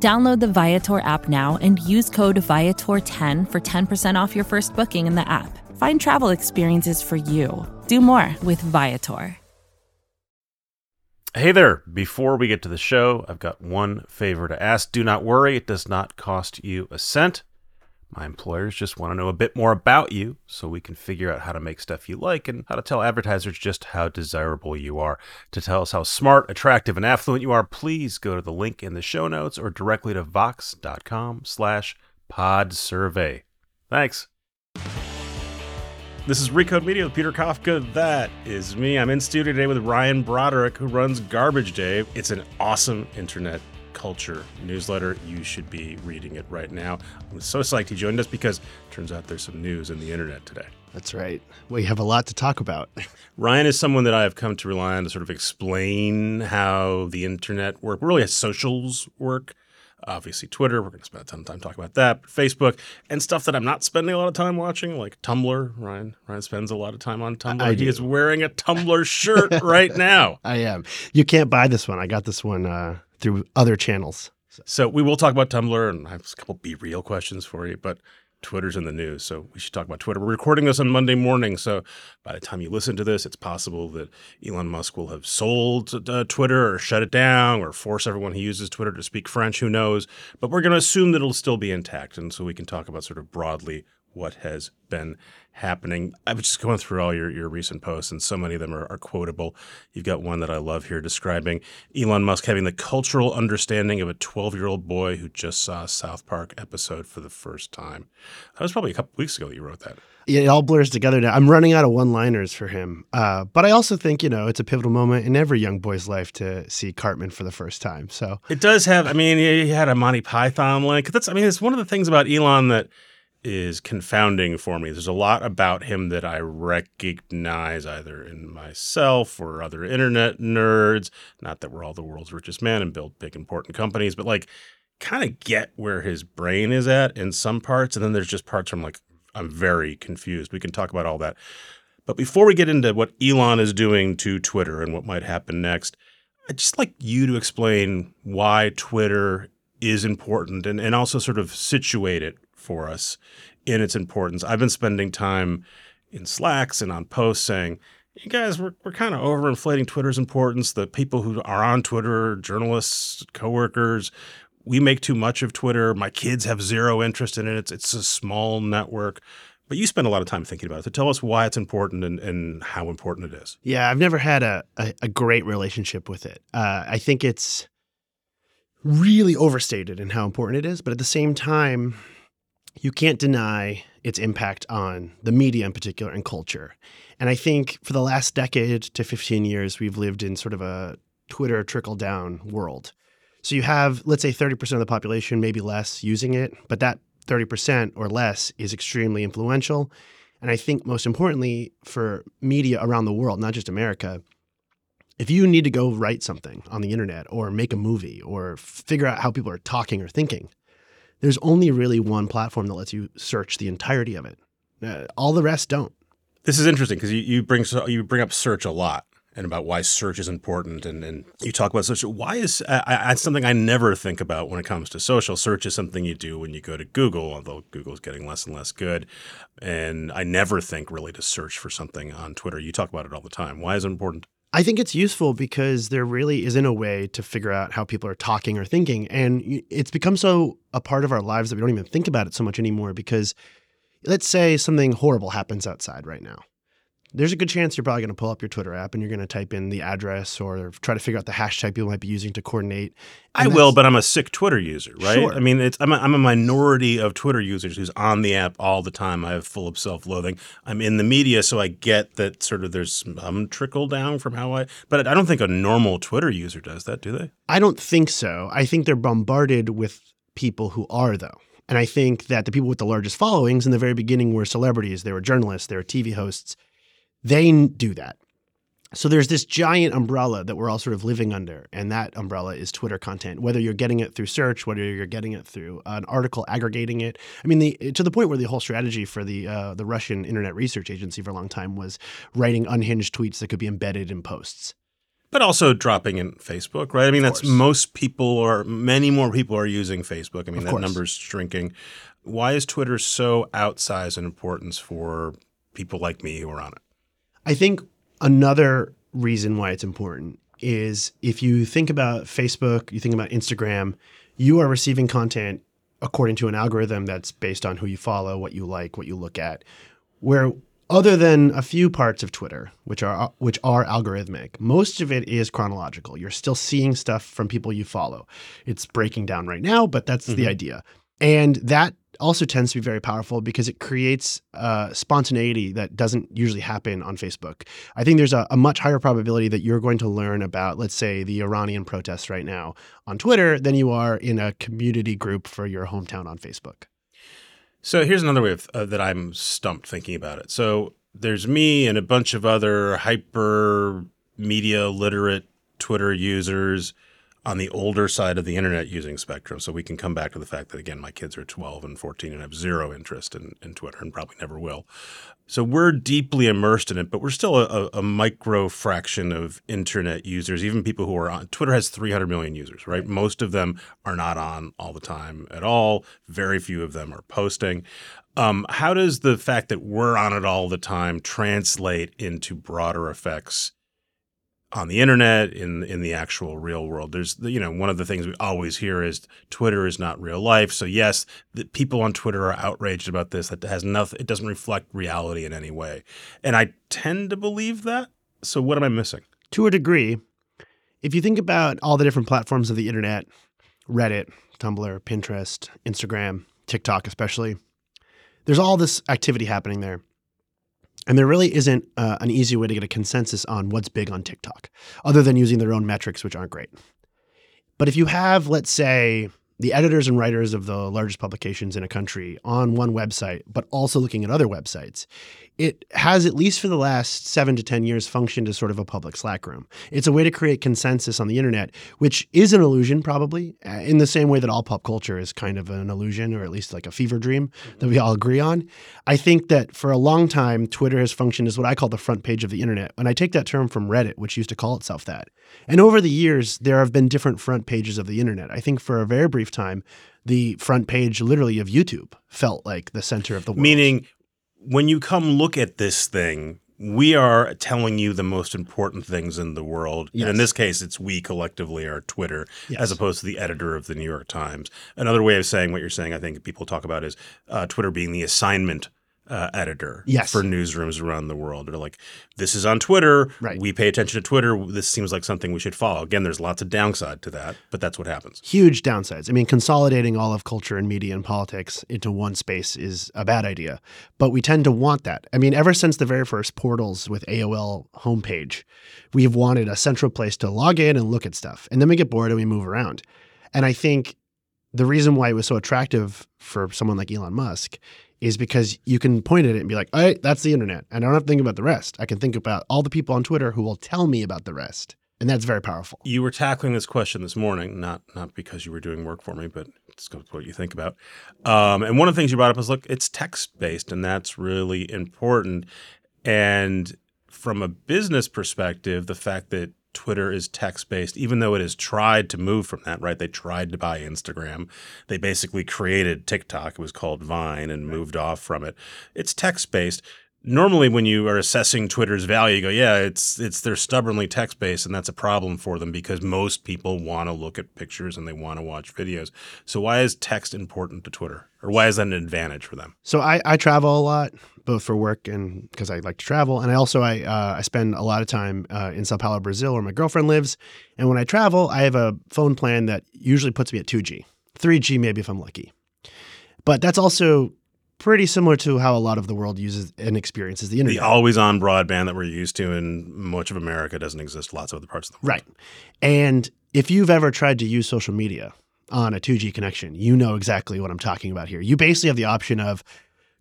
Download the Viator app now and use code Viator10 for 10% off your first booking in the app. Find travel experiences for you. Do more with Viator. Hey there. Before we get to the show, I've got one favor to ask. Do not worry, it does not cost you a cent. My employers just want to know a bit more about you so we can figure out how to make stuff you like and how to tell advertisers just how desirable you are. To tell us how smart, attractive, and affluent you are, please go to the link in the show notes or directly to vox.com slash pod survey. Thanks. This is Recode Media with Peter Kafka. That is me. I'm in studio today with Ryan Broderick, who runs Garbage Day. It's an awesome internet culture newsletter. You should be reading it right now. I'm so psyched he joined us because turns out there's some news in the internet today. That's right. We have a lot to talk about. Ryan is someone that I have come to rely on to sort of explain how the internet work, really how socials work obviously Twitter. We're going to spend a ton of time talking about that. Facebook and stuff that I'm not spending a lot of time watching, like Tumblr. Ryan Ryan spends a lot of time on Tumblr. I he do. is wearing a Tumblr shirt right now. I am. You can't buy this one. I got this one uh, through other channels. So we will talk about Tumblr, and I have a couple be real questions for you, but. Twitter's in the news, so we should talk about Twitter. We're recording this on Monday morning, so by the time you listen to this, it's possible that Elon Musk will have sold uh, Twitter or shut it down or force everyone who uses Twitter to speak French. Who knows? But we're going to assume that it'll still be intact, and so we can talk about sort of broadly what has been happening. I was just going through all your, your recent posts, and so many of them are, are quotable. You've got one that I love here describing Elon Musk having the cultural understanding of a 12 year old boy who just saw a South Park episode for the first time. That was probably a couple weeks ago that you wrote that. It all blurs together now. I'm running out of one liners for him. Uh, but I also think, you know, it's a pivotal moment in every young boy's life to see Cartman for the first time. So It does have, I mean, he had a Monty Python link. That's, I mean, it's one of the things about Elon that is confounding for me. There's a lot about him that I recognize either in myself or other internet nerds. Not that we're all the world's richest man and build big, important companies, but like kind of get where his brain is at in some parts. And then there's just parts where I'm like, I'm very confused. We can talk about all that. But before we get into what Elon is doing to Twitter and what might happen next, I'd just like you to explain why Twitter is important and, and also sort of situate it for us in its importance. I've been spending time in Slacks and on posts saying, you guys, we're, we're kind of overinflating Twitter's importance. The people who are on Twitter, journalists, coworkers, we make too much of Twitter. My kids have zero interest in it. It's, it's a small network. But you spend a lot of time thinking about it. So tell us why it's important and, and how important it is. Yeah, I've never had a, a, a great relationship with it. Uh, I think it's really overstated in how important it is, but at the same time, you can't deny its impact on the media in particular and culture. And I think for the last decade to 15 years, we've lived in sort of a Twitter trickle down world. So you have, let's say, 30% of the population, maybe less, using it, but that 30% or less is extremely influential. And I think most importantly for media around the world, not just America, if you need to go write something on the internet or make a movie or figure out how people are talking or thinking, there's only really one platform that lets you search the entirety of it. Uh, all the rest don't. This is interesting because you, you bring so- you bring up search a lot and about why search is important and, and you talk about search. Why is I, I, that's something I never think about when it comes to social. Search is something you do when you go to Google, although Google is getting less and less good. And I never think really to search for something on Twitter. You talk about it all the time. Why is it important? I think it's useful because there really isn't a way to figure out how people are talking or thinking. And it's become so a part of our lives that we don't even think about it so much anymore because let's say something horrible happens outside right now. There's a good chance you're probably going to pull up your Twitter app and you're going to type in the address or try to figure out the hashtag people might be using to coordinate. I will, but I'm a sick Twitter user, right? Sure. I mean, it's I'm a, I'm a minority of Twitter users who's on the app all the time. I have full of self-loathing. I'm in the media, so I get that sort of there's some trickle down from how I. But I don't think a normal Twitter user does that, do they? I don't think so. I think they're bombarded with people who are, though. And I think that the people with the largest followings in the very beginning were celebrities, they were journalists, they were TV hosts. They do that. So there's this giant umbrella that we're all sort of living under, and that umbrella is Twitter content. Whether you're getting it through search, whether you're getting it through an article aggregating it. I mean, the, to the point where the whole strategy for the uh, the Russian Internet Research Agency for a long time was writing unhinged tweets that could be embedded in posts. But also dropping in Facebook, right? I mean, that's most people or many more people are using Facebook. I mean, that number's shrinking. Why is Twitter so outsized in importance for people like me who are on it? I think another reason why it's important is if you think about Facebook, you think about Instagram, you are receiving content according to an algorithm that's based on who you follow, what you like, what you look at. Where other than a few parts of Twitter, which are which are algorithmic, most of it is chronological. You're still seeing stuff from people you follow. It's breaking down right now, but that's the Mhm. idea. And that also tends to be very powerful because it creates uh, spontaneity that doesn't usually happen on Facebook. I think there's a, a much higher probability that you're going to learn about, let's say, the Iranian protests right now on Twitter than you are in a community group for your hometown on Facebook. So here's another way of, uh, that I'm stumped thinking about it. So there's me and a bunch of other hyper media literate Twitter users on the older side of the internet using Spectrum. So we can come back to the fact that, again, my kids are 12 and 14 and have zero interest in, in Twitter and probably never will. So we're deeply immersed in it, but we're still a, a micro fraction of internet users, even people who are on Twitter has 300 million users, right? Most of them are not on all the time at all. Very few of them are posting. Um, how does the fact that we're on it all the time translate into broader effects on the internet in in the actual real world. There's you know one of the things we always hear is twitter is not real life. So yes the people on twitter are outraged about this. That has nothing it doesn't reflect reality in any way. And i tend to believe that. So what am i missing? To a degree, if you think about all the different platforms of the internet, Reddit, Tumblr, Pinterest, Instagram, TikTok, especially, there's all this activity happening there. And there really isn't uh, an easy way to get a consensus on what's big on TikTok, other than using their own metrics, which aren't great. But if you have, let's say, the editors and writers of the largest publications in a country on one website, but also looking at other websites, it has, at least for the last seven to 10 years, functioned as sort of a public Slack room. It's a way to create consensus on the internet, which is an illusion, probably, uh, in the same way that all pop culture is kind of an illusion, or at least like a fever dream that we all agree on. I think that for a long time, Twitter has functioned as what I call the front page of the internet. And I take that term from Reddit, which used to call itself that. And over the years, there have been different front pages of the internet. I think for a very brief time, the front page literally of YouTube felt like the center of the world. meaning when you come look at this thing we are telling you the most important things in the world and in this case it's we collectively are twitter Yes. as opposed to the editor of the new york times another way of saying what you're saying i think people talk about is uh, twitter being the assignment uh, editor Yes. for newsrooms around the world. They're like, this is on Twitter. Right. We pay attention to Twitter. This seems like something we should follow. Again, there's lots of downside to that, but that's what happens. huge downsides. I mean, consolidating all of culture and media and politics into one space is a bad idea, but we tend to want that. I mean, ever since the very first portals with AOL homepage, we've wanted a central place to log in and look at stuff. And then we get bored and we move around. And I think the reason why it was so attractive for someone like Elon Musk is because you can point at it and be like, all right, that's the internet. And I don't have to think about the rest. I can think about all the people on Twitter who will tell me about the rest. And that's very powerful. You were tackling this question this morning, not not because you were doing work for me, but it's what you think about. Um, and one of the things you brought up is look, it's text based, and that's really important. And from a business perspective, the fact that Twitter is text based, even though it has tried to move from that, right? They tried to buy Instagram. They basically created TikTok. It was called Vine and moved off from it. It's text based. Normally, when you are assessing Twitter's value, you go, yeah, it's it's they're stubbornly text based, and that's a problem for them because most people want to look at pictures and they want to watch videos. So why is text important to Twitter, or why is that an advantage for them? So I, I travel a lot, both for work and because I like to travel, and I also I uh, I spend a lot of time uh, in Sao Paulo, Brazil, where my girlfriend lives. And when I travel, I have a phone plan that usually puts me at two G, three G maybe if I'm lucky. But that's also pretty similar to how a lot of the world uses and experiences the internet. The always-on broadband that we're used to in much of America doesn't exist. Lots of other parts of the world. Right. And if you've ever tried to use social media on a 2G connection, you know exactly what I'm talking about here. You basically have the option of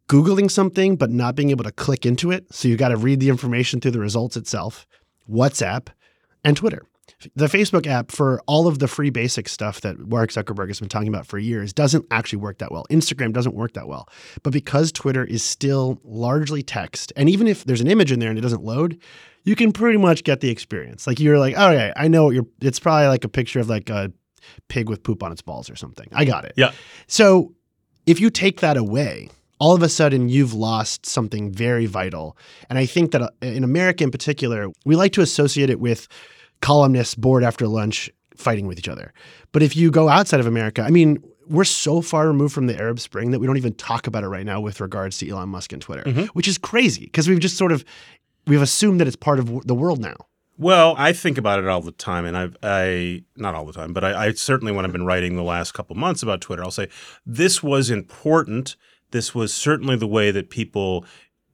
Googling something, but not being able to click into it. So you've got to read the information through the results itself, WhatsApp, and Twitter. The Facebook app, for all of the free basic stuff that Mark Zuckerberg has been talking about for years, doesn't actually work that well. Instagram doesn't work that well. But because Twitter is still largely text, and even if there's an image in there and it doesn't load, you can pretty much get the experience. Like you're like, oh, okay, I know what you're, it's probably like a picture of like a pig with poop on its balls or something. I got it. Yeah. So if you take that away, all of a sudden you've lost something very vital. And I think that uh, in America in particular, we like to associate it with columnists bored after lunch fighting with each other. But if you go outside of America, I mean, we're so far removed from the Arab Spring that we don't even talk about it right now with regards to Elon Musk and Twitter, Mm-hmm. which is crazy because we've just sort of we've assumed that it's part of the world now. Well, I think about it all the time, and I've I not all the time, but I, I certainly when I've been writing the last couple months about Twitter, I'll say this was important. This was certainly the way that people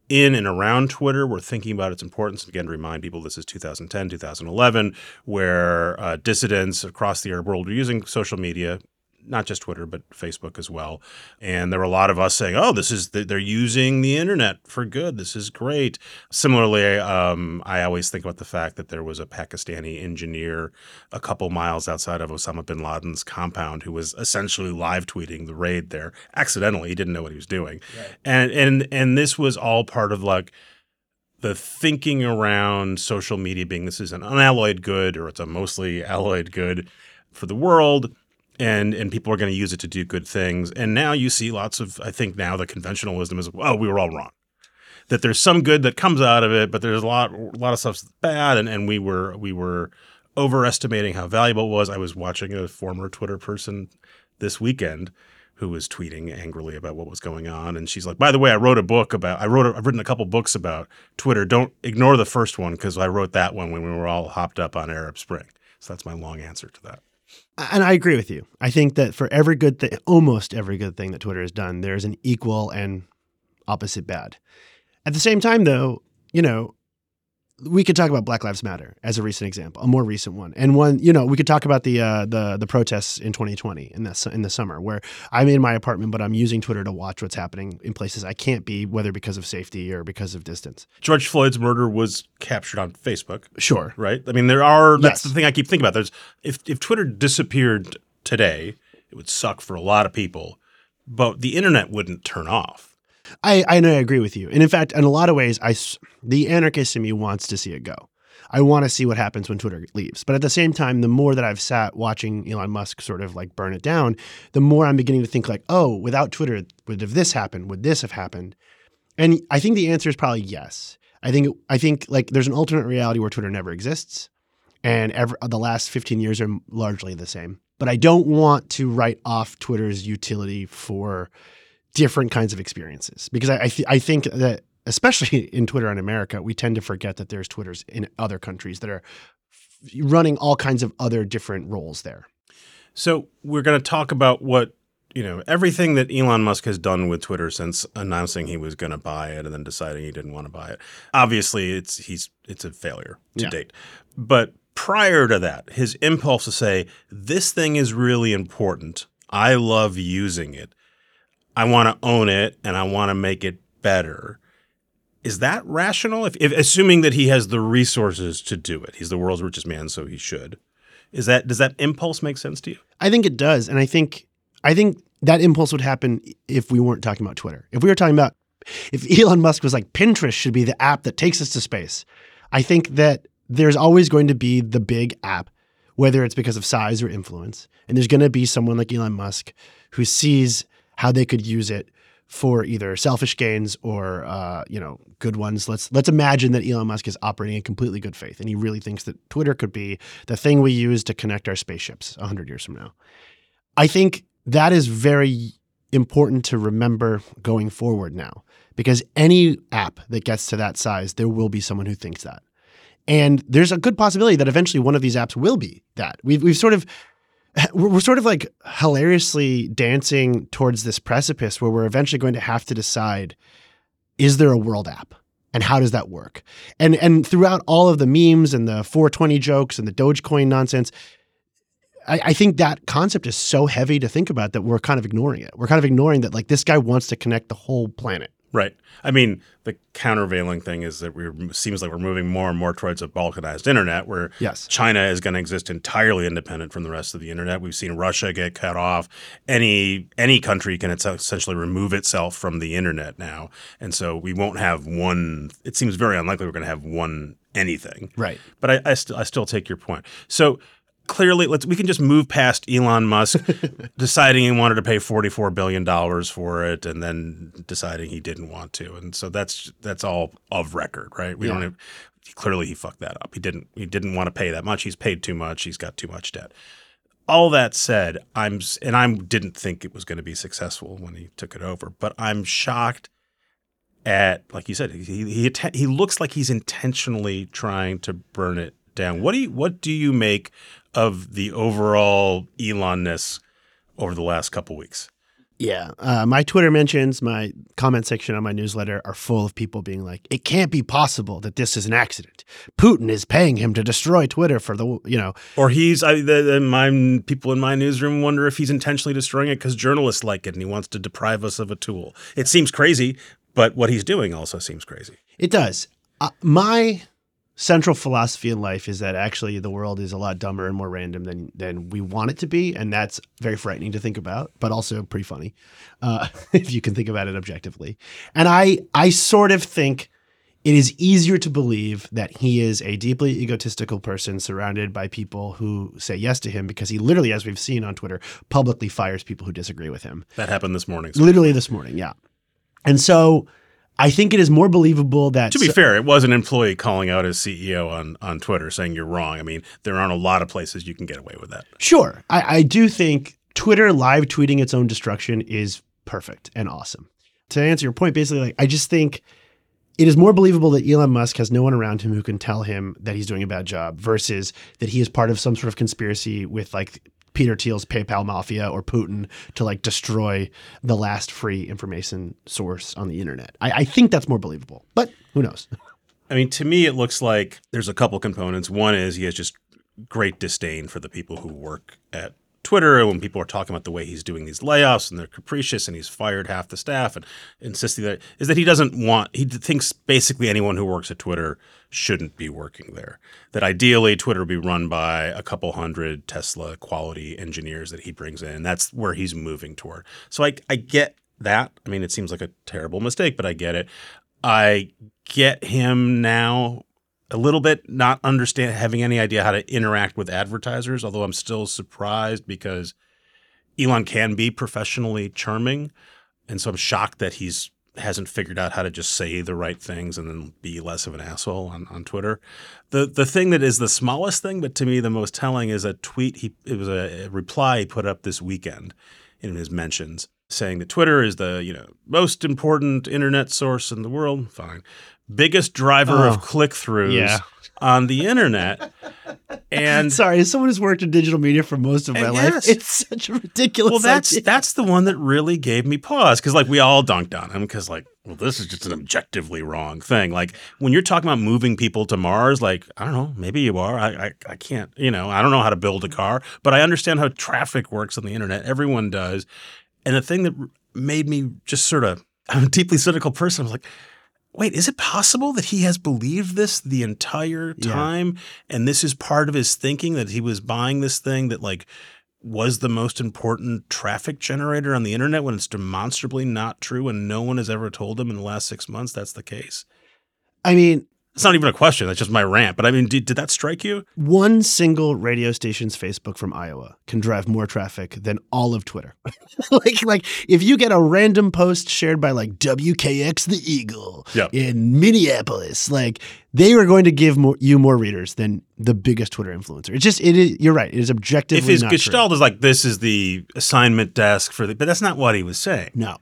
in and around Twitter were thinking about its importance. Again, to remind people, this is 2010, 2011, where uh, dissidents across the Arab world were using social media. Not just Twitter, but Facebook as well. And there were a lot of us saying, "Oh, this is they're using the internet for good. This is great." Similarly, um, I always think about the fact that there was a Pakistani engineer a couple miles outside of Osama bin Laden's compound who was essentially live tweeting the raid there accidentally. He didn't know what he was doing, and and and this was all part of like the thinking around social media being this is an unalloyed good or it's a mostly alloyed good for the world and and people are going to use it to do good things. And now you see lots of i think now the conventional wisdom is oh we were all wrong. That there's some good that comes out of it but there's a lot a lot of stuff that's bad and, and we were we were overestimating how valuable it was. I was watching a former twitter person this weekend who was tweeting angrily about what was going on and she's like by the way i wrote a book about i wrote i've written a couple books about twitter. Don't ignore the first one because i wrote that one when we were all hopped up on arab spring. So that's my long answer to that And I agree with you. I think that for every good thing, almost every good thing that Twitter has done, there's an equal and opposite bad. At the same time, though, you know, we could talk about Black Lives Matter as a recent example, a more recent one, and one. You know, we could talk about the uh, the the protests in 2020 in the in the summer, where I'm in my apartment, but I'm using Twitter to watch what's happening in places I can't be, whether because of safety or because of distance. george floyd's murder was captured on facebook Sure, right? I mean, there are. That's Yes. the thing I keep thinking about. There's if if Twitter disappeared today, it would suck for a lot of people, but the internet wouldn't turn off. I, I know I agree with you. And in fact, in a lot of ways, I, the anarchist in me wants to see it go. I want to see what happens when Twitter leaves. But at the same time, the more that I've sat watching Elon Musk sort of like burn it down, the more I'm beginning to think like, oh, without Twitter, would have this happened? Would this have happened? And I think the answer is probably yes. I think I think like there's an alternate reality where Twitter never exists, and ever, the last 15 years are largely the same. But I don't want to write off Twitter's utility for different kinds of experiences because I I, th- I think that especially in Twitter in America, we tend to forget that there's Twitters in other countries that are f- running all kinds of other different roles there. So we're going to talk about what you know everything that Elon Musk has done with Twitter since announcing he was going to buy it and then deciding he didn't want to buy it. Obviously, it's he's it's a failure to Yeah. date. But prior to that, his impulse to say this thing is really important. I love using it. I want to own it and I want to make it better. Is that rational? If, if assuming that he has the resources to do it, he's the world's richest man, so he should. Is that does that impulse make sense to you? I think it does, and I think I think that impulse would happen if we weren't talking about Twitter. If we were talking about if Elon Musk was like Pinterest should be the app that takes us to space. I think that there's always going to be the big app, whether it's because of size or influence, and there's going to be someone like Elon Musk who sees how they could use it for either selfish gains or uh, you know good ones. Let's let's imagine that Elon Musk is operating in completely good faith, and he really thinks that Twitter could be the thing we use to connect our spaceships hundred years from now. I think that is very important to remember going forward now, because any app that gets to that size, there will be someone who thinks that, and there's a good possibility that eventually one of these apps will be that. We've we've sort of we're, sort of like hilariously dancing towards this precipice where we're eventually going to have to decide is there a world app and how does that work and and throughout all of the memes and the 420 jokes and the dogecoin nonsense I, I think that concept is so heavy to think about that we're kind of ignoring it. We're kind of ignoring that like this guy wants to connect the whole planet. Right. I mean, the countervailing thing is that we seems like we're moving more and more towards a balkanized internet, where Yes. China is going to exist entirely independent from the rest of the internet. We've seen Russia get cut off. Any any country can essentially remove itself from the internet now, and so we won't have one. It seems very unlikely we're going to have one anything. Right. But I, I, st- I still take your point. So clearly, let's we can just move past Elon Musk deciding he wanted to pay forty four billion dollars for it, and then deciding he didn't want to, and so that's that's all of record, right? We don't have. Clearly, he fucked that up. He didn't. He didn't want to pay that much. He's paid too much. He's got too much debt. All that said, I'm and I didn't think it was going to be successful when he took it over, but I'm shocked at like you said he he he looks like he's intentionally trying to burn it down. What do you what do you make of the overall Elonness over the last couple weeks? Yeah. Uh, my Twitter mentions, my comment section on my newsletter are full of people being like, it can't be possible that this is an accident. Putin is paying him to destroy Twitter for the, you know, Or he's I, the, the, my people in my newsroom wonder if he's intentionally destroying it because journalists like it and he wants to deprive us of a tool. It seems crazy, but what he's doing also seems crazy. It does. Uh, my central philosophy in life is that actually the world is a lot dumber and more random than than we want it to be, and that's very frightening to think about, but also pretty funny uh, if you can think about it objectively. And I I sort of think it is easier to believe that he is a deeply egotistical person surrounded by people who say yes to him because he literally, as we've seen on Twitter, publicly fires people who disagree with him. That happened this morning. So Literally this morning, yeah. And so I think it is more believable that to be fair, it was an employee calling out his CEO on, on Twitter saying you're wrong. I mean, there aren't a lot of places you can get away with that. Sure. I, I do think Twitter live tweeting its own destruction is perfect and awesome. To answer your point, basically, like I just think it is more believable that Elon Musk has no one around him who can tell him that he's doing a bad job versus that he is part of some sort of conspiracy with like Peter Thiel's PayPal mafia or Putin to like destroy the last free information source on the internet. I, I think that's more believable, but who knows? I mean, to me, it looks like there's a couple components. One is he has just great disdain for the people who work at Twitter. And when people are talking about the way he's doing these layoffs and they're capricious and he's fired half the staff and insisting that is that he doesn't want, he thinks basically anyone who works at Twitter shouldn't be working there. That ideally Twitter would be run by a couple hundred Tesla quality engineers that he brings in. That's where he's moving toward. So I, I get that. I mean, it seems like a terrible mistake, but I get it. I get him now a little bit not understand having any idea how to interact with advertisers although i'm still surprised because elon can be professionally charming and so i'm shocked that he's hasn't figured out how to just say the right things and then be less of an asshole on, on twitter. The the thing that is the smallest thing but to me the most telling is a tweet he it was a, reply he put up this weekend in his mentions saying that twitter is the you know most important internet source in the world. Fine biggest driver Oh, of click-throughs yeah. on the internet and Sorry, as someone who's worked in digital media for most of my Uh, life, it's such a ridiculous. well that's idea. that's the one that really gave me pause because like we all dunked on him because like well this is just an objectively wrong thing like when you're talking about moving people to mars like i don't know maybe you are i i, I can't you know i don't know how to build a car but i understand how traffic works on the internet everyone does and the thing that made me just sort of i'm a deeply cynical person i was like wait, is it possible that he has believed this the entire Yeah. time? And this is part of his thinking that he was buying this thing that like was the most important traffic generator on the internet when it's demonstrably not true and no one has ever told him in the last six months that's the case. I mean, It's not even a question. That's just my rant. But I mean, did, did that strike you? one single radio station's Facebook from Iowa can drive more traffic than all of Twitter. like, like if you get a random post shared by like WKX the Eagle Yeah. in Minneapolis, like they are going to give more, you more readers than the biggest Twitter influencer. It's just it is. You're right. It is objectively If his not true. gestalt is like this is the assignment desk for the, but that's not what he was saying. No.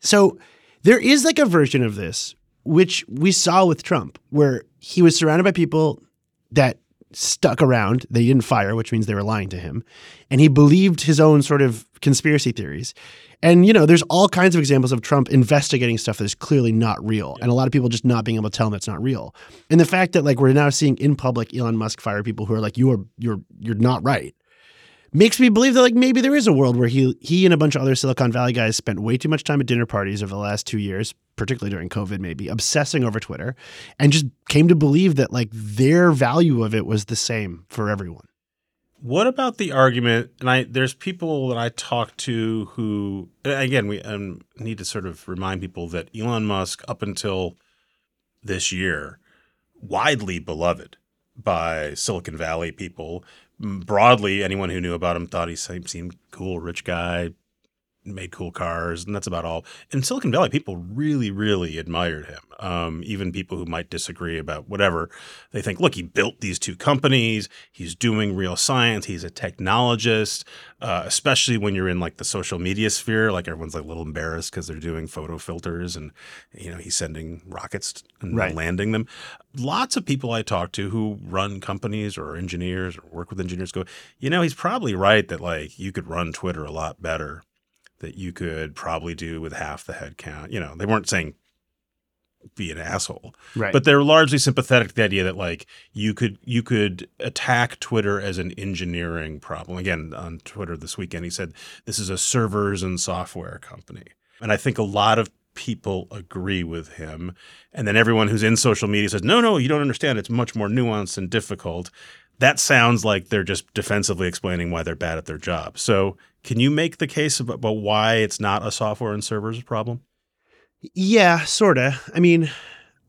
So there is like a version of this, which we saw with Trump, where he was surrounded by people that stuck around. They didn't fire, which means they were lying to him. And he believed his own sort of conspiracy theories. And, you know, there's all kinds of examples of Trump investigating stuff that is clearly not real. And a lot of people just not being able to tell him it's not real. And the fact that like we're now seeing in public Elon Musk fire people who are like, you are you're you're not right. Makes me believe that like maybe there is a world where he he and a bunch of other Silicon Valley guys spent way too much time at dinner parties over the last two years, particularly during COVID, maybe obsessing over Twitter, and just came to believe that like their value of it was the same for everyone. What about the argument? And I there's people that I talk to who again we um, need to sort of remind people that Elon Musk up until this year widely beloved by Silicon Valley people. Broadly, anyone who knew about him thought he seemed cool, rich guy, made cool cars, and that's about all. In Silicon Valley, people really, really admired him. Um, even people who might disagree about whatever, they think, look, he built these two companies. He's doing real science. He's a technologist. Uh, especially when you're in like the social media sphere, like everyone's like a little embarrassed because they're doing photo filters and you know he's sending rockets and Right. landing them. Lots of people I talk to who run companies or engineers or work with engineers go, you know, he's probably right that like you could run Twitter a lot better that you could probably do with half the head count. You know, they weren't saying be an asshole, Right. but they're largely sympathetic to the idea that like you could you could attack Twitter as an engineering problem. Again, on Twitter this weekend, he said this is a servers and software company, and I think a lot of people agree with him. And then everyone who's in social media says, no, no, you don't understand. It's much more nuanced and difficult. That sounds like they're just defensively explaining why they're bad at their job. So, can you make the case about, about why it's not a software and servers problem? Yeah, sorta. I mean,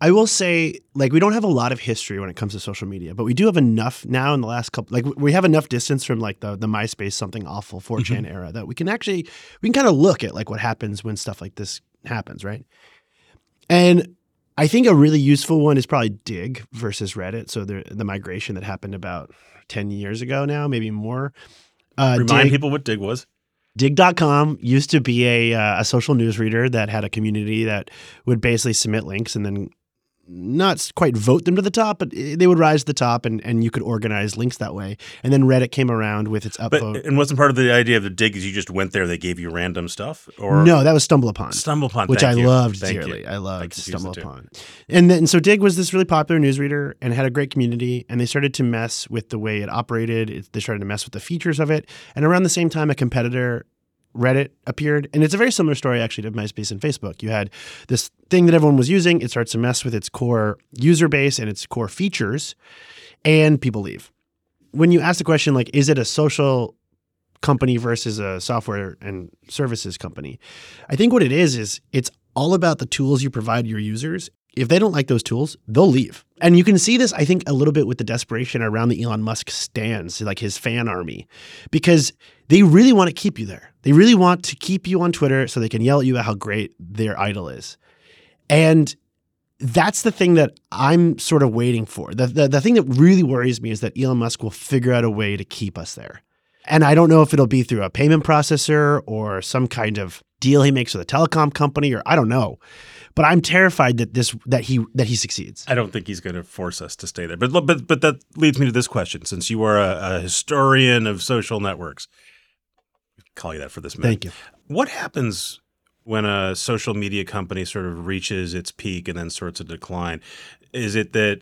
I will say, like, we don't have a lot of history when it comes to social media, but we do have enough now in the last couple. Like, we have enough distance from like the the MySpace something awful 4chan mm-hmm. era that we can actually we can kind of look at like what happens when stuff like this happens, right? And I think a really useful one is probably Digg versus Reddit. So the the migration that happened about ten years ago now, maybe more. Uh, Remind Digg- people what Digg was. Digg.com used to be a, uh, a social news reader that had a community that would basically submit links and then not quite vote them to the top, but eh, they would rise to the top and, and you could organize links that way. And then Reddit came around with its But upvote. and wasn't part of the idea of the Digg is you just went there, they gave you random stuff, or no, that was Stumble Upon. stumble upon, which I you. loved Thank you. dearly. I loved confused Stumble the two. Upon. And then so Digg was this really popular newsreader and had a great community. And they started to mess with the way it operated. It, they started to mess with the features of it. And around the same time, a competitor. Reddit appeared, and it's a very similar story actually to MySpace and Facebook. You had this thing that everyone was using; it starts to mess with its core user base and its core features, and people leave. When you ask the question like, is it a social company versus a software and services company? I think what it is is it's all about the tools you provide your users. If they don't like those tools, they'll leave. And you can see this, I think, a little bit with the desperation around the Elon Musk stands, like his fan army, because they really want to keep you there. They really want to keep you on Twitter so they can yell at you about how great their idol is. And that's the thing that I'm sort of waiting for. The, the, the thing that really worries me is that Elon Musk will figure out a way to keep us there. And I don't know if it'll be through a payment processor or some kind of deal he makes with a telecom company or I don't know. But I'm terrified that this that he that he succeeds. I don't think he's going to force us to stay there. But but but that leads me to this question: since you are a, a historian of social networks, call you that for this minute. Thank you. What happens when a social media company sort of reaches its peak and then starts to decline? Is it that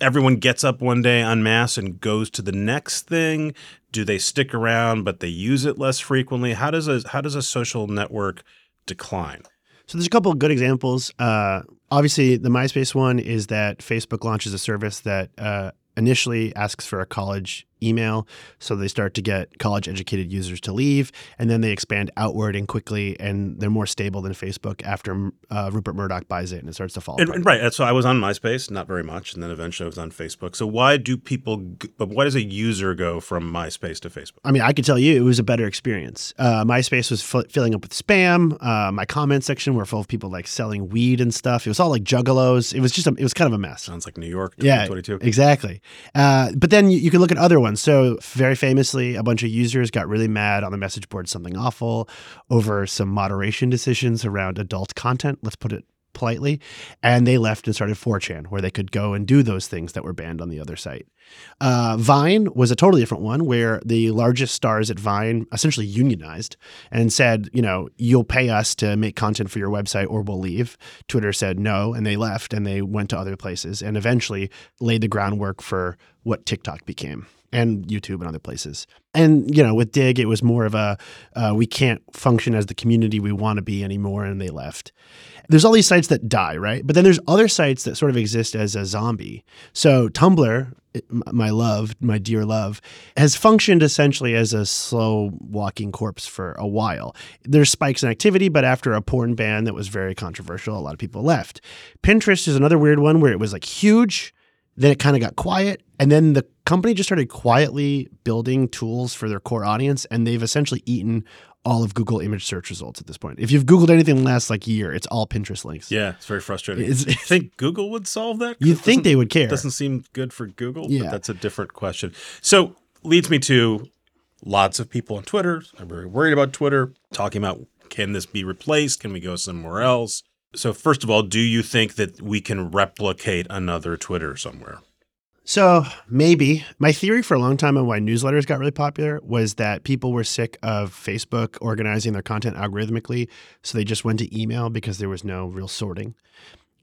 everyone gets up one day en masse and goes to the next thing? Do they stick around but they use it less frequently? How does a how does a social network decline? So there's a couple of good examples. Uh, obviously, the MySpace one is that Facebook launches a service that uh, initially asks for a college email, so they start to get college-educated users to leave, and then they expand outward and quickly, and they're more stable than Facebook after uh, Rupert Murdoch buys it and it starts to fall And, right, so I was on MySpace, not very much, and then eventually I was on Facebook. So why do people? But why does a user go from MySpace to Facebook? I mean, I could tell you it was a better experience. Uh, MySpace was f- filling up with spam. Uh, my comment section were full of people like selling weed and stuff. It was all like juggalos. It was just a, it was kind of a mess. Sounds like New York, Yeah, exactly. Uh, but then you, you can look at other ones. So very famously, a bunch of users got really mad on the message board, something awful, over some moderation decisions around adult content. Let's put it politely, and they left and started 4chan, where they could go and do those things that were banned on the other site. Uh, Vine was a totally different one, where the largest stars at Vine essentially unionized and said, you know, you'll pay us to make content for your website or we'll leave. Twitter said no, and they left and they went to other places and eventually laid the groundwork for what TikTok became and YouTube and other places. And you know, with Digg, it was more of a uh, we can't function as the community we want to be anymore, and they left. There's all these sites that die, right? But then there's other sites that sort of exist as a zombie. So Tumblr, my love, my dear love, has functioned essentially as a slow walking corpse for a while. There's spikes in activity, but after a porn ban that was very controversial, a lot of people left. Pinterest is another weird one where it was like huge then it kind of got quiet. And then the company just started quietly building tools for their core audience. And they've essentially eaten all of Google image search results at this point. If you've Googled anything in the last like year, it's all Pinterest links. Yeah, it's very frustrating. It's- you think Google would solve that? You'd think they would care. Doesn't seem good for Google, Yeah. but that's a different question. So leads me to lots of people on Twitter I'm very worried about Twitter, talking about can this be replaced? Can we go somewhere else? So first of all, do you think that we can replicate another Twitter somewhere? So maybe my theory for a long time on why newsletters got really popular was that people were sick of Facebook organizing their content algorithmically, so they just went to email because there was no real sorting.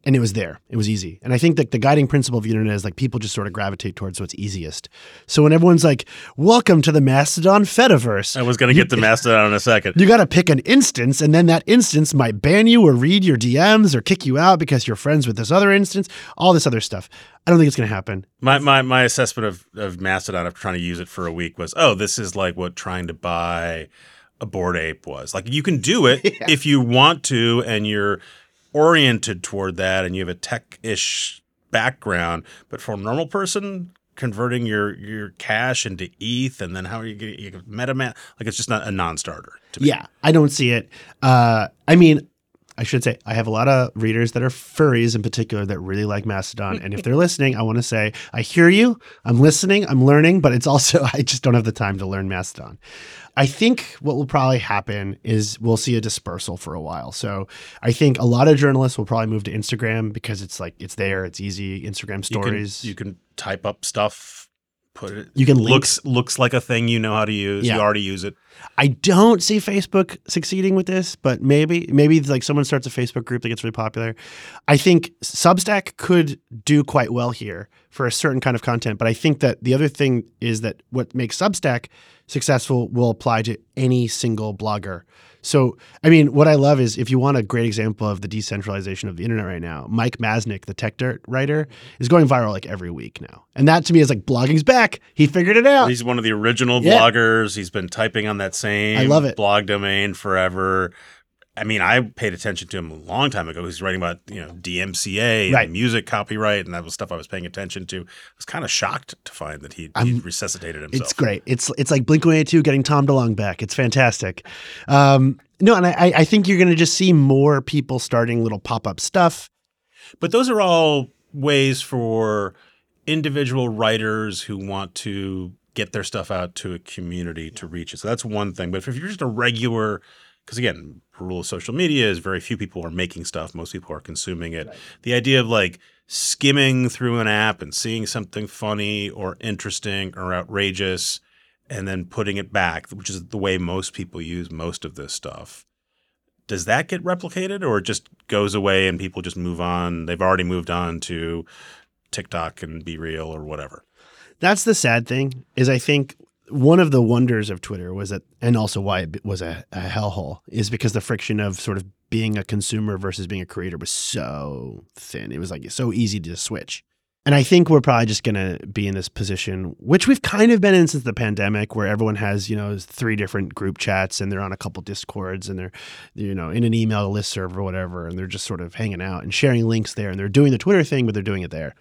And it was there. It was easy. And I think that the guiding principle of the internet is like people just sort of gravitate towards what's easiest. So when everyone's like, "Welcome to the Mastodon Fediverse," I was going to get to Mastodon in a second. you got to pick an instance, and then that instance might ban you or read your DMs or kick you out because you're friends with this other instance. All this other stuff. I don't think it's going to happen. My, my my assessment of, of Mastodon after trying to use it for a week was, oh, this is like what trying to buy a Bored Ape was. Like you can do it if you want to and you're oriented toward that and you have a tech-ish background, but for a normal person converting your your cash into ETH and then how are you getting MetaMask like it's just not a non-starter to me. Yeah, I don't see it. Uh, I mean, I should say I have a lot of readers that are furries in particular that really like Mastodon, and if they're listening, I want to say I hear you. I'm listening. I'm learning, but it's also I just don't have the time to learn Mastodon. I think what will probably happen is we'll see a dispersal for a while. So I think a lot of journalists will probably move to Instagram because it's like it's there, it's easy. Instagram You can, stories. you can type up stuff, put it You can link- looks looks like a thing you know how to use. Yeah. You already use it. I don't see Facebook succeeding with this, but maybe maybe like someone starts a Facebook group that gets really popular. I think Substack could do quite well here for a certain kind of content, but I think that the other thing is that what makes Substack successful will apply to any single blogger. So, I mean, what I love is if you want a great example of the decentralization of the internet right now, Mike Masnick, the Tech Dirt writer, is going viral like every week now. And that to me is like blogging's back. He figured it out. He's one of the original Yeah. bloggers. He's been typing on that same I love it. blog domain forever. I mean, I paid attention to him a long time ago. He's writing about, you know, DMCA and music copyright, and that was stuff I was paying attention to. I was kind of shocked to find that he, he resuscitated himself. It's great. It's it's like Blink One Eighty Two getting Tom DeLonge back. It's fantastic. Um, no, and I, I think you're going to just see more people starting little pop up stuff. But those are all ways for individual writers who want to get their stuff out to a community to reach it. So that's one thing. But if you're just a regular, because again, rule of social media is very few people are making stuff. Most people are consuming it. The idea of like skimming through an app and seeing something funny or interesting or outrageous and then putting it back, which is the way most people use most of this stuff. Does that get replicated or it just goes away and people just move on? They've already moved on to TikTok and Be Real or whatever. That's the sad thing. Is I think one of the wonders of Twitter was that, and also why it was a, a hellhole, is because the friction of sort of being a consumer versus being a creator was so thin. It was like so easy to switch. And I think we're probably just going to be in this position, which we've kind of been in since the pandemic, where everyone has, you know, three different group chats and they're on a couple discords and they're, you know, in an email listserv or whatever, and they're just sort of hanging out and sharing links there. And they're doing the Twitter thing, but they're doing it there.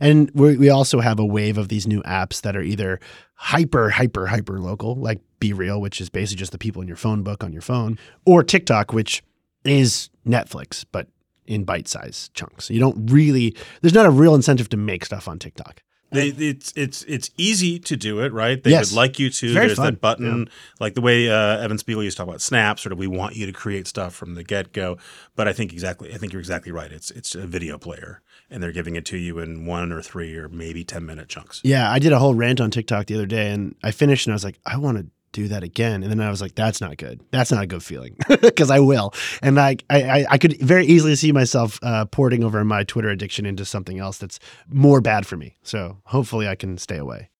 And we also have a wave of these new apps that are either hyper, hyper, hyper local, like Be Real, which is basically just the people in your phone book on your phone, or TikTok, which is Netflix, but in bite size chunks. You don't really, there's not a real incentive to make stuff on TikTok. They, it's it's it's easy to do it, right? They Yes. would like you to. Very There's fun. that button, like the way uh, Evan Spiegel used to talk about Snap. Sort of, we want you to create stuff from the get go. But I think exactly, I think you're exactly right. It's it's a video player, and they're giving it to you in one or three or maybe ten minute chunks. Yeah, I did a whole rant on TikTok the other day, and I finished, and I was like, I want to do that again, and then I was like, that's not good. That's not a good feeling because I will, and I, I I could very easily see myself uh, porting over my Twitter addiction into something else that's more bad for me. So hopefully, I can stay away.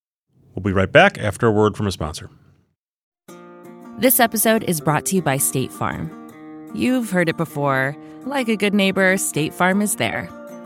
We'll be right back after a word from a sponsor. This episode is brought to you by State Farm. You've heard it before. Like a good neighbor, State Farm is there.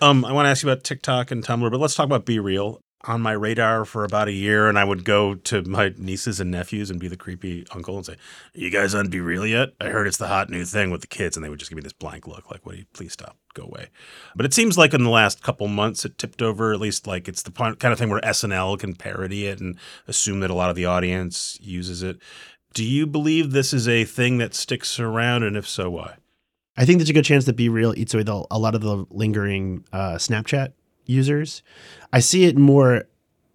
Um, I want to ask you about TikTok and Tumblr, but let's talk about Be Real. On my radar for about a year, and I would go to my nieces and nephews and be the creepy uncle and say, "Are you guys on Be Real yet? I heard it's the hot new thing with the kids," and they would just give me this blank look, like, "What? do you please stop, go away." But it seems like in the last couple months, it tipped over. At least, like it's the kind of thing where SNL can parody it and assume that a lot of the audience uses it. Do you believe this is a thing that sticks around, and if so, why? I think there's a good chance that Be Real eats away the, a lot of the lingering uh, Snapchat users. I see it more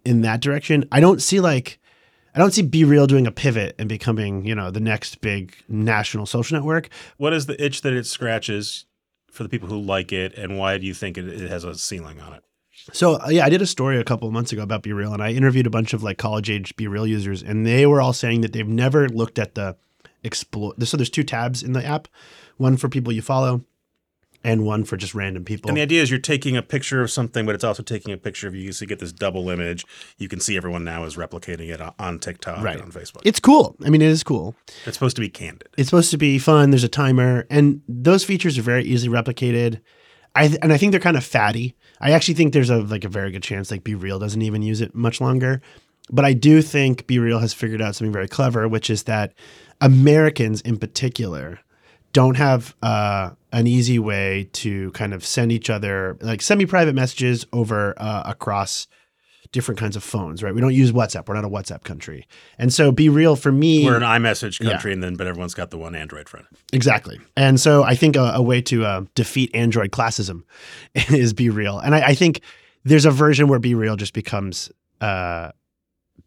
in that direction. I don't see like I don't see Be Real doing a pivot and becoming you know the next big national social network. What is the itch that it scratches for the people who like it, and why do you think it, it has a ceiling on it? So uh, yeah, I did a story a couple of months ago about Be Real, and I interviewed a bunch of like college age Be Real users, and they were all saying that they've never looked at the explore. So there's two tabs in the app, one for people you follow, and one for just random people. And the idea is you're taking a picture of something, but it's also taking a picture of you, so you get this double image. You can see everyone now is replicating it on- TikTok Right. and on Facebook. it's cool. I mean, it is cool. it's supposed to be candid. It's supposed to be fun. There's a timer, and those features are very easily replicated. I th- and I think they're kind of fatty. I actually think there's a like a very good chance like Be Real doesn't even use it much longer. But I do think Be Real has figured out something very clever, which is that Americans in particular don't have uh, an easy way to kind of send each other like semi-private messages over uh, across different kinds of phones, right? We don't use WhatsApp. We're not a WhatsApp country, and so Be Real for me, We're an iMessage country, and then but everyone's got the one Android friend. Exactly. And so I think a, a way to uh, defeat Android classism is Be Real. And I, I think there's a version where Be Real just becomes uh,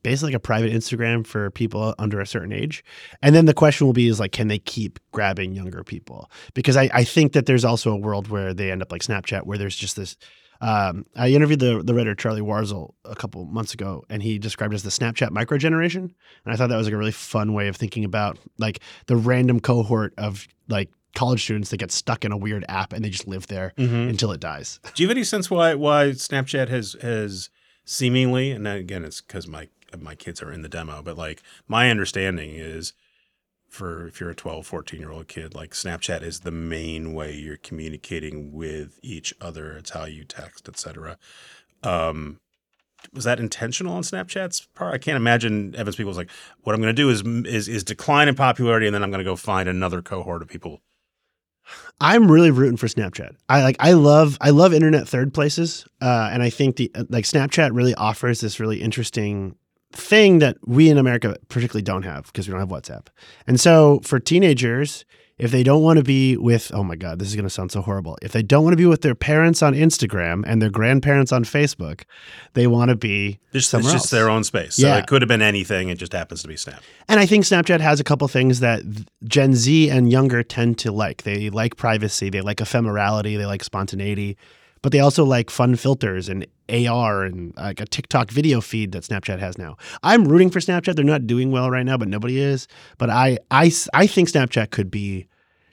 basically like a private Instagram for people under a certain age. And then the question will be is like, can they keep grabbing younger people? Because I, I think that there's also a world where they end up like Snapchat, where there's just this. Um, I interviewed the the writer Charlie Warzel a couple months ago, and he described it as the Snapchat micro generation. And I thought that was like a really fun way of thinking about like the random cohort of like college students that get stuck in a weird app and they just live there until it dies. Do you have any sense why why Snapchat has has seemingly, and again, it's because my my kids are in the demo, but like my understanding is for if you're a 12, 14 year old kid, like Snapchat is the main way you're communicating with each other. It's how you text, etc. Um, was that intentional on Snapchat's part? I can't imagine Evan Spiegel was like, what I'm going to do is is is decline in popularity, and then I'm going to go find another cohort of people. I'm really rooting for Snapchat. I like I love I love internet third places, uh, and I think the like Snapchat really offers this really interesting thing that we in America particularly don't have because we don't have WhatsApp. And so for teenagers, if they don't want to be with oh my god, this is going to sound so horrible. If they don't want to be with their parents on Instagram and their grandparents on Facebook, they want to be Just, it's somewhere just else. their own space. So Yeah. it could have been anything. It just happens to be Snap. And I think Snapchat has a couple things that Gen Z and younger tend to like. They like privacy, they like ephemerality, they like spontaneity, but they also like fun filters and AR and like a TikTok video feed that Snapchat has now. I'm rooting for Snapchat. They're not doing well right now, but nobody is. But I I I think Snapchat could be,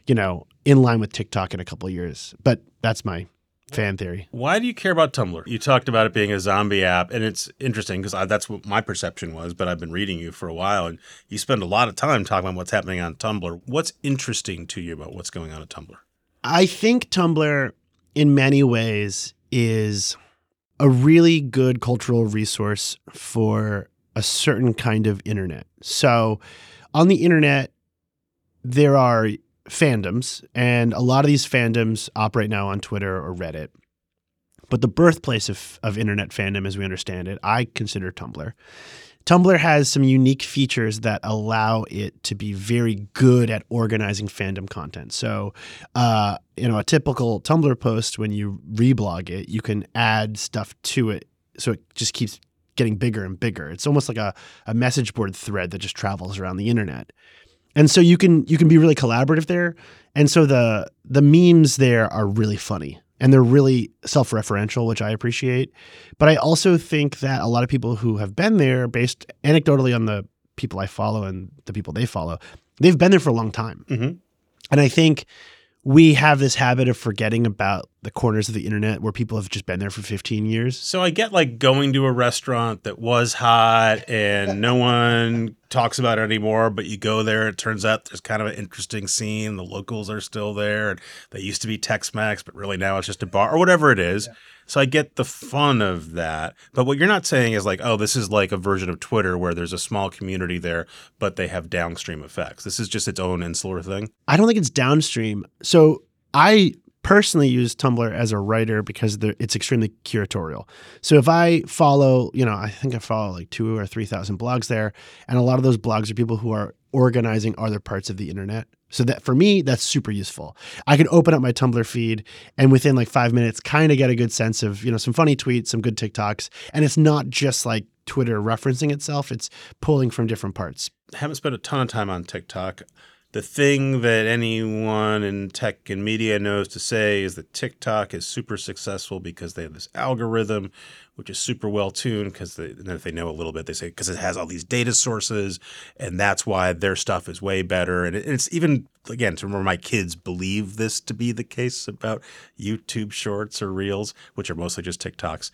you know, in line with TikTok in a couple of years. But that's my fan theory. Why do you care about Tumblr? You talked about it being a zombie app, and it's interesting because that's what my perception was. But I've been reading you for a while, and you spend a lot of time talking about what's happening on Tumblr. What's interesting to you about what's going on at Tumblr? I think Tumblr, in many ways, is a really good cultural resource for a certain kind of internet. So, on the internet, there are fandoms, and a lot of these fandoms operate now on Twitter or Reddit. But the birthplace of, of internet fandom, as we understand it, I consider Tumblr. Tumblr has some unique features that allow it to be very good at organizing fandom content. So, uh, you know, a typical Tumblr post, when you reblog it, you can add stuff to it. So it just keeps getting bigger and bigger. It's almost like a, a message board thread that just travels around the internet. And so you can you can be really collaborative there. And so the the memes there are really funny and they're really self-referential, which I appreciate. But I also think that a lot of people who have been there, based anecdotally on the people I follow and the people they follow, they've been there for a long time. Mm-hmm. And I think we have this habit of forgetting about the corners of the internet where people have just been there for 15 years. So I get like going to a restaurant that was hot and no one talks about it anymore, but you go there, it turns out there's kind of an interesting scene. The locals are still there and they used to be Tex Mex, but really now it's just a bar or whatever it is. Yeah. So I get the fun of that. But what you're not saying is like, oh, this is like a version of Twitter where there's a small community there, but they have downstream effects. This is just its own insular thing. I don't think it's downstream. So I personally use Tumblr as a writer because it's extremely curatorial. So if I follow, you know, I think I follow like two or 3,000 blogs there, and a lot of those blogs are people who are organizing other parts of the internet. So that for me, that's super useful. I can open up my Tumblr feed and within like five minutes, kind of get a good sense of, you know, some funny tweets, some good TikToks. And it's not just like Twitter referencing itself, it's pulling from different parts. I haven't spent a ton of time on TikTok the thing that anyone in tech and media knows to say is that TikTok is super successful because they have this algorithm, which is super well tuned. Because if they know a little bit, they say because it has all these data sources, and that's why their stuff is way better. And it's even again to remember my kids believe this to be the case about YouTube Shorts or Reels, which are mostly just TikToks.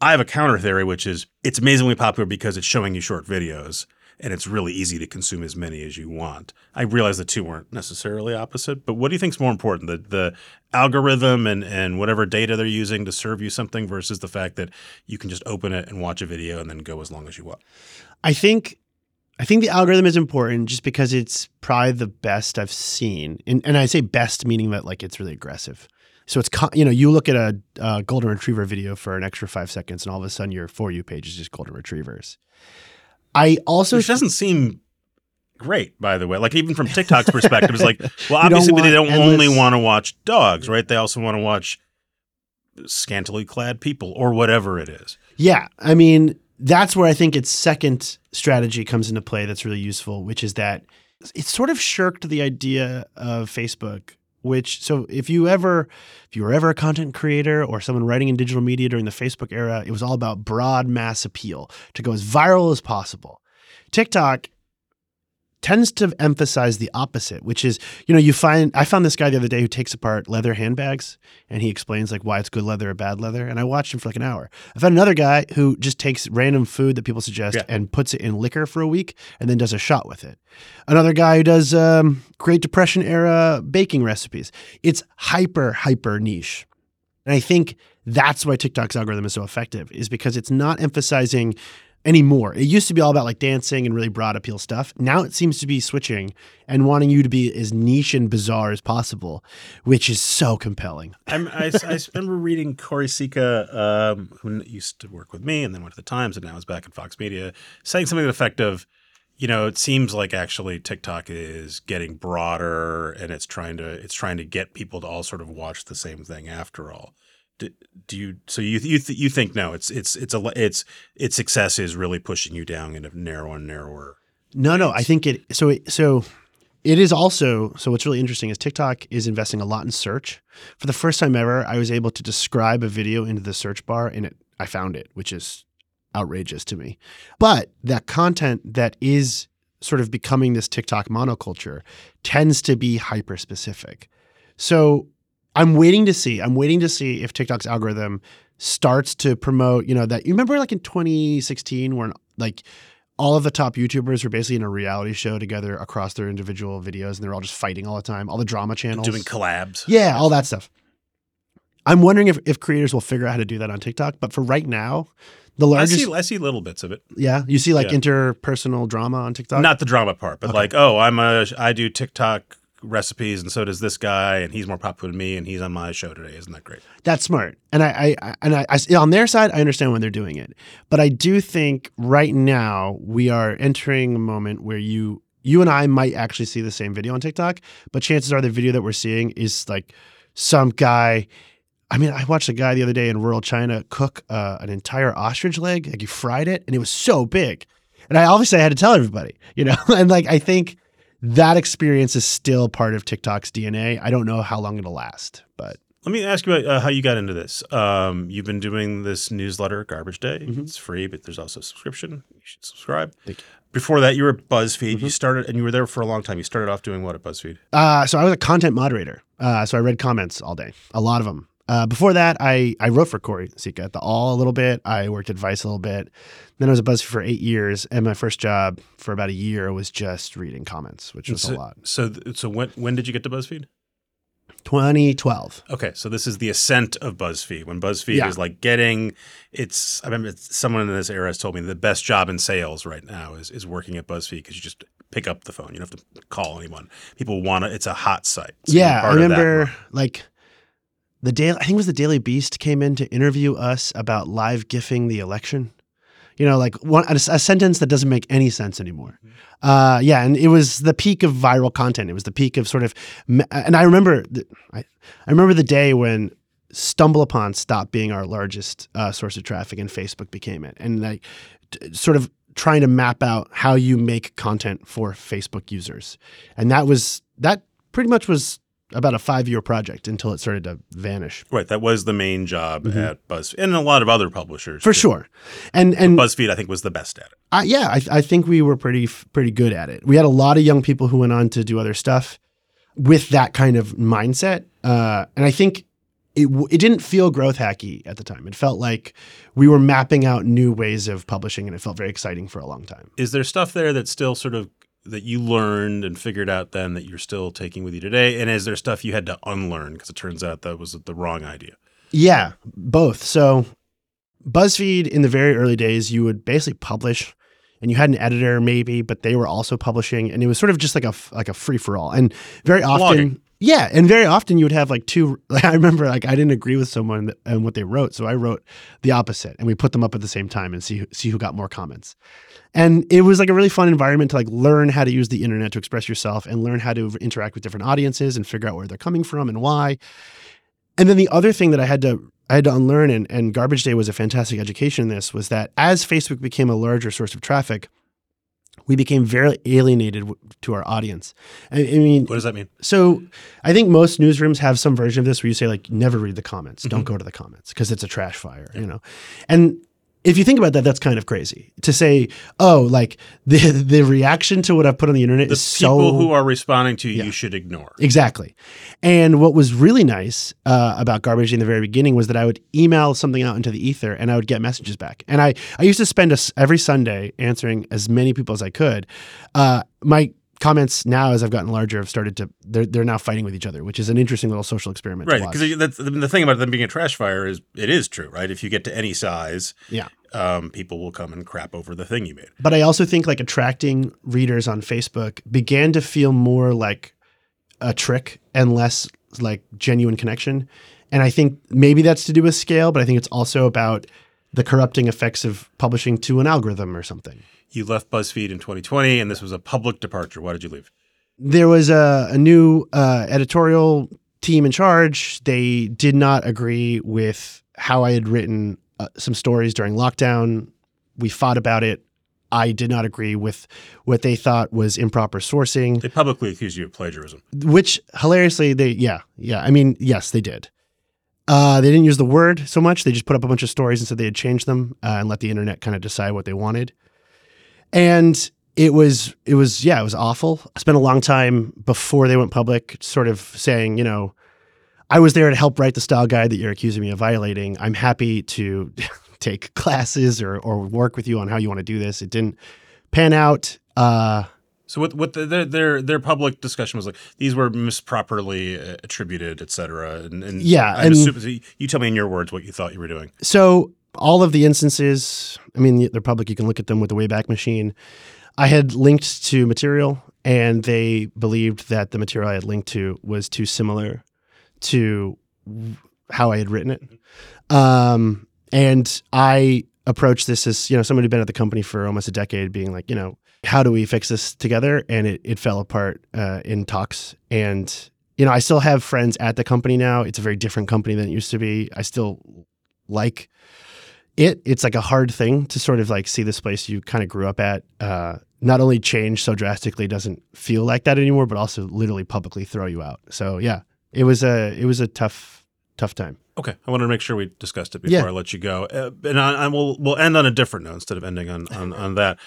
I have a counter theory, which is it's amazingly popular because it's showing you short videos and it's really easy to consume as many as you want. I realize the two weren't necessarily opposite, but what do you think is more important, the the algorithm and and whatever data they're using to serve you something versus the fact that you can just open it and watch a video and then go as long as you want? I think I think the algorithm is important just because it's probably the best I've seen, and, and I say best meaning that like it's really aggressive. So it's you know you look at a, a golden retriever video for an extra five seconds, and all of a sudden your for you page is just golden retrievers. I also which doesn't seem great, by the way. Like even from TikTok's perspective, it's like, well, obviously don't they don't endless... only want to watch dogs, right? They also want to watch scantily clad people or whatever it is. Yeah, I mean that's where I think its second strategy comes into play. That's really useful, which is that it sort of shirked the idea of Facebook which so if you ever if you were ever a content creator or someone writing in digital media during the Facebook era, it was all about broad mass appeal to go as viral as possible. TikTok tends to emphasize the opposite, which is, you know, you find I found this guy the other day who takes apart leather handbags and he explains like why it's good leather or bad leather. And I watched him for like an hour. I found another guy who just takes random food that people suggest yeah. and puts it in liquor for a week and then does a shot with it. Another guy who does um, Great Depression era baking recipes. It's hyper, hyper niche. And I think that's why TikTok's algorithm is so effective, is because it's not emphasizing anymore. It used to be all about like dancing and really broad appeal stuff. Now it seems to be switching and wanting you to be as niche and bizarre as possible, which is so compelling. I'm, I, I remember reading Choire Sicha, um, who used to work with me and then went to the Times and now is back at Vox Media, saying something to the effect of, you know, it seems like actually TikTok is getting broader and it's trying to it's trying to get people to all sort of watch the same thing after all do, do you so you you th- you think no it's it's it's a it's its success is really pushing you down into narrower and narrower no no i think it so it, so it is also so what's really interesting is tiktok is investing a lot in search. For the first time ever i was able to describe a video into the search bar and it i found it which is outrageous to me. But that content that is sort of becoming this tiktok monoculture tends to be hyper specific so I'm waiting to see. I'm waiting to see if TikTok's algorithm starts to promote, you know, that you remember like in 2016 when like all of the top YouTubers were basically in a reality show together across their individual videos and they're all just fighting all the time, all the drama channels. Doing collabs. Yeah, all that stuff. I'm wondering if, if creators will figure out how to do that on TikTok. But for right now, the I largest, see, I see little bits of it. yeah, you see like Yeah. interpersonal drama on TikTok. Not the drama part, but Okay. like, oh, I'm a, I do TikTok recipes, and so does this guy, and he's more popular than me, and he's on my show today. Isn't that great? That's smart, and I, I, and I, I, on their side, I understand when they're doing it, but I do think right now we are entering a moment where you, you and I might actually see the same video on TikTok, but chances are the video that we're seeing is like some guy. I mean, I watched a guy the other day in rural China cook uh, an entire ostrich leg, like he fried it, and it was so big, and I obviously I had to tell everybody, you know, and like I think that experience is still part of TikTok's DNA. I don't know how long it'll last, but. Let me ask you about uh, how you got into this. Um, you've been doing this newsletter, Garbage Day. Mhm. It's free, but there's also a subscription. You should subscribe. Thank you. Before that, you were at BuzzFeed. You Mhm. started, and you were there for a long time. You started off doing what at BuzzFeed? Uh, so I was a content moderator. Uh, so I read comments all day, a lot of them. Uh, before that, I, I wrote for Choire Sicha at the Awl a little bit. I worked at Vice a little bit. Then I was at BuzzFeed for eight years, and my first job for about a year was just reading comments, which was so, a lot. So, so when when did you get to BuzzFeed? 2012. Okay, so this is the ascent of BuzzFeed. When BuzzFeed Yeah. is like getting its, I remember it's, someone in this era has told me the best job in sales right now is is working at BuzzFeed because you just pick up the phone. You don't have to call anyone. People want to. It's a hot site. So yeah, I part of that remember like the daily. I think it was the Daily Beast came in to interview us about live gifting the election. You know, like one a, a sentence that doesn't make any sense anymore. Mm-hmm. Uh, yeah, and it was the peak of viral content. It was the peak of sort of, and I remember, the, I, I remember the day when Stumble Upon stopped being our largest uh, source of traffic and Facebook became it, and like t- sort of trying to map out how you make content for Facebook users, and that was that pretty much was about a five year project until it started to vanish. Right, that was the main job Mhm. at BuzzFeed, and a lot of other publishers For too. sure, and and BuzzFeed, I think, was the best at it. I, yeah, I, I think we were pretty pretty good at it. We had a lot of young people who went on to do other stuff with that kind of mindset, uh, and I think it it didn't feel growth hacky at the time. It felt like we were mapping out new ways of publishing, and it felt very exciting for a long time. Is there stuff there that's still sort of that you learned and figured out then that you're still taking with you today? And is there stuff you had to unlearn because it turns out that was the wrong idea? Yeah, both. So BuzzFeed in the very early days, you would basically publish and you had an editor maybe, but they were also publishing and it was sort of just like a like a free for all. And very often Blogging. yeah, and very often you would have like two like I remember like I didn't agree with someone that, and what they wrote, so I wrote the opposite and we put them up at the same time and see see who got more comments. And it was like a really fun environment to like learn how to use the internet to express yourself and learn how to interact with different audiences and figure out where they're coming from and why. And then the other thing that I had to I had to unlearn, and, and Garbage Day was a fantastic education in this, was that as Facebook became a larger source of traffic, we became very alienated to our audience. I, I mean, What does that mean? so I think most newsrooms have some version of this where you say like, never read the comments, don't go to the comments because it's a trash fire, you know. And if you think about that, that's kind of crazy to say, oh, like the the reaction to what I've put on the internet The is so. people who are responding to you, Yeah. you should ignore. Exactly. And what was really nice uh, about Garbage in the very beginning was that I would email something out into the ether and I would get messages back. And I, I used to spend a every Sunday answering as many people as I could. Uh, my comments now, as I've gotten larger, have started to, they're, they're now fighting with each other, which is an interesting little social experiment. Right, because that's the the thing about them being a trash fire is it is true, right? If you get to any size, Yeah. um, people will come and crap over the thing you made. But I also think like attracting readers on Facebook began to feel more like a trick and less like genuine connection. And I think maybe that's to do with scale, but I think it's also about the corrupting effects of publishing to an algorithm or something. You left BuzzFeed in 2020, and this was a public departure. Why did you leave? There was a, a new uh, editorial team in charge. They did not agree with how I had written uh, some stories during lockdown. We fought about it. I did not agree with what they thought was improper sourcing. They publicly accused you of plagiarism. which hilariously they yeah yeah i mean yes they did uh, they didn't use the word so much. They just put up a bunch of stories and said they had changed them uh, and let the internet kind of decide what they wanted. And it was it was yeah it was awful. I spent a long time before they went public sort of saying you know i was there to help write the style guide that you're accusing me of violating. I'm happy to take classes or, or work with you on how you want to do this. It didn't pan out. Uh, So what what the, their their their public discussion was like? These were misproperly uh, attributed, et cetera. And, and Yeah, I and- you tell me in your words what you thought you were doing. So all of the instances, I mean, they're public. You can look at them with the Wayback Machine. I had linked to material, and they believed that the material I had linked to was too similar to how I had written it. Um, and I approached this as you know somebody who'd been at the company for almost a decade, being like, you know, how do we fix this together? And it it fell apart uh, in talks. And you know, I still have friends at the company now. It's a very different company than it used to be. I still like it. It's like a hard thing to sort of like see this place you kind of grew up at. Uh, not only change so drastically, doesn't feel like that anymore, but also literally publicly throw you out. So yeah, it was a it was a tough tough time. Okay, I wanted to make sure we discussed it before Yeah. I let you go, uh, and I, I will we'll end on a different note instead of ending on on, on that.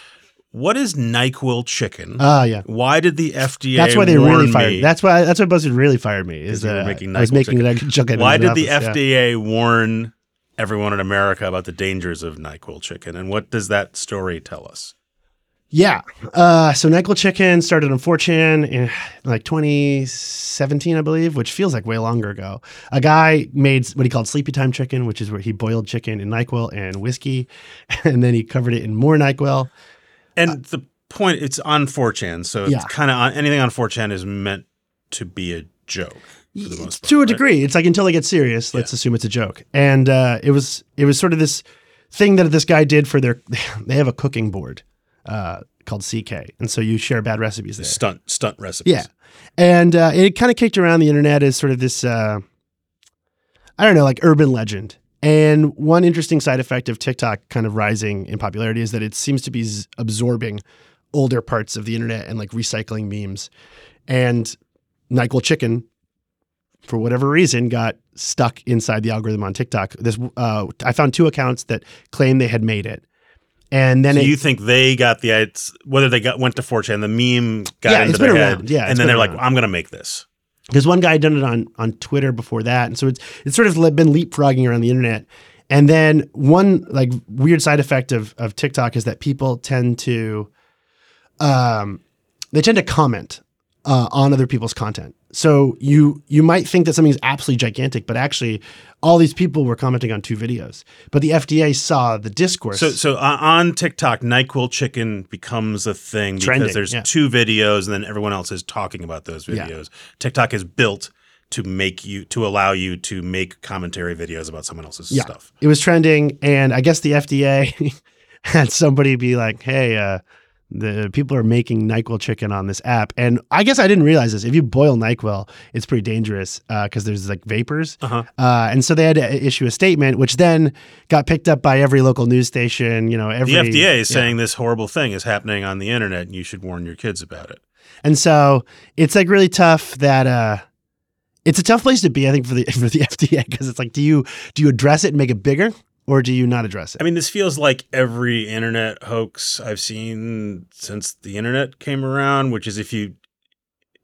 What is Nyquil chicken? Ah, yeah. Why did the FDA? That's why they really fired. me? That's why. That's why BuzzFeed really fired me. Is were uh, making I was NyQuil making chicken. chicken. Why did the office, yeah. FDA warn everyone in America about the dangers of Nyquil chicken, and what does that story tell us? Yeah. Uh, so Nyquil Chicken started on 4chan in like 2017, I believe, which feels like way longer ago. A guy made what he called Sleepy Time Chicken, which is where he boiled chicken in NyQuil and whiskey, and then he covered it in more NyQuil. And the point, it's on 4chan, so Yeah. it's kind of on anything on 4chan is meant to be a joke for part. to a right? degree. It's like until they get serious, let's assume it's a joke. And uh, it was it was sort of this thing that this guy did for their. They have a cooking board uh, called CK, and so you share bad recipes there. Stunt stunt recipes. Yeah. And uh, it kind of kicked around the internet as sort of this, uh, I don't know, like urban legend. And one interesting side effect of TikTok kind of rising in popularity is that it seems to be z- absorbing older parts of the internet and like recycling memes. And NyQuil Chicken, for whatever reason, got stuck inside the algorithm on TikTok. This uh, I found two accounts that claim they had made it. And then So it, you think they got the it's- whether they got went to 4chan, the meme got Yeah, into their been head, around. Yeah, and then they're like, "I'm going to make this." Because one guy had done it on on Twitter before that, and so it's it's sort of been leapfrogging around the internet. And then one like weird side effect of of TikTok is that people tend to, um, they tend to comment uh, on other people's content. So you you might think that something's absolutely gigantic, but actually, all these people were commenting on two videos. But the FDA saw the discourse. So, so uh, on TikTok, Nyquil chicken becomes a thing because Trending, there's yeah. two videos, and then everyone else is talking about those Yeah. videos. TikTok is built to make you to allow you to make commentary videos about someone else's Yeah. stuff. it was trending, and I guess the FDA had somebody be like, "Hey, uh, the people are making Nyquil chicken on this app," and I guess I didn't realize this. If you boil Nyquil, it's pretty dangerous because there's like vapors, Uh-huh. uh, and so they had to issue a statement, which then got picked up by every local news station. You know, every The FDA is yeah. saying this horrible thing is happening on the internet, and you should warn your kids about it. And so it's like really tough that uh it's a tough place to be, I think, for the for the FDA because it's like, do you do you address it and make it bigger, or do you not address it? I mean, this feels like every internet hoax I've seen since the internet came around, which is if you,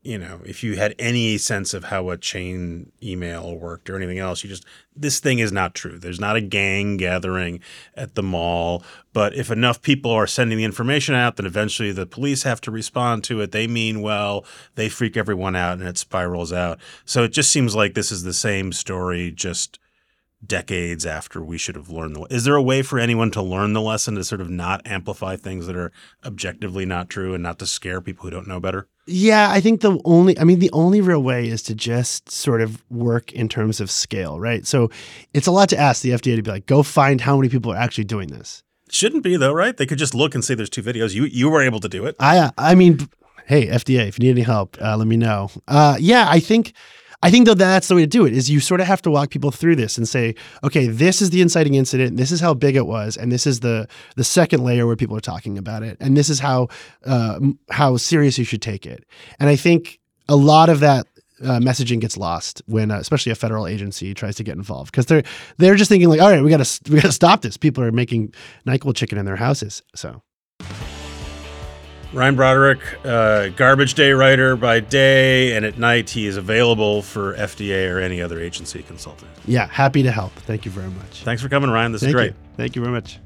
you know, if you had any sense of how a chain email worked or anything else, you just, this thing is not true. There's not a gang gathering at the mall. But if enough people are sending the information out, then eventually the police have to respond to it. They mean well, they freak everyone out, and it spirals out. So it just seems like this is the same story, just decades after we should have learned the is there a way for anyone to learn the lesson to sort of not amplify things that are objectively not true and not to scare people who don't know better Yeah, I think the only, I mean, the only real way is to just sort of work in terms of scale, right? So it's a lot to ask the FDA to be like, go find how many people are actually doing this. shouldn't be though right they could just look and say there's two videos you you were able to do it I, I mean, hey, FDA, if you need any help, uh, let me know. Uh, yeah, I think, I think though that's the way to do it. Is you sort of have to walk people through this and say, okay, this is the inciting incident. This is how big it was, and this is the the second layer where people are talking about it, and this is how uh, how serious you should take it. And I think a lot of that. Uh, messaging gets lost when, uh, especially a federal agency tries to get involved, because they're they're just thinking like, all right, we got to we got to stop this. People are making Nyquil chicken in their houses, so ryan broderick uh, garbage day writer by day and at night he is available for fda or any other agency consulting yeah, happy to help. Thank you very much. thanks for coming ryan this Thank is great You. Thank you very much.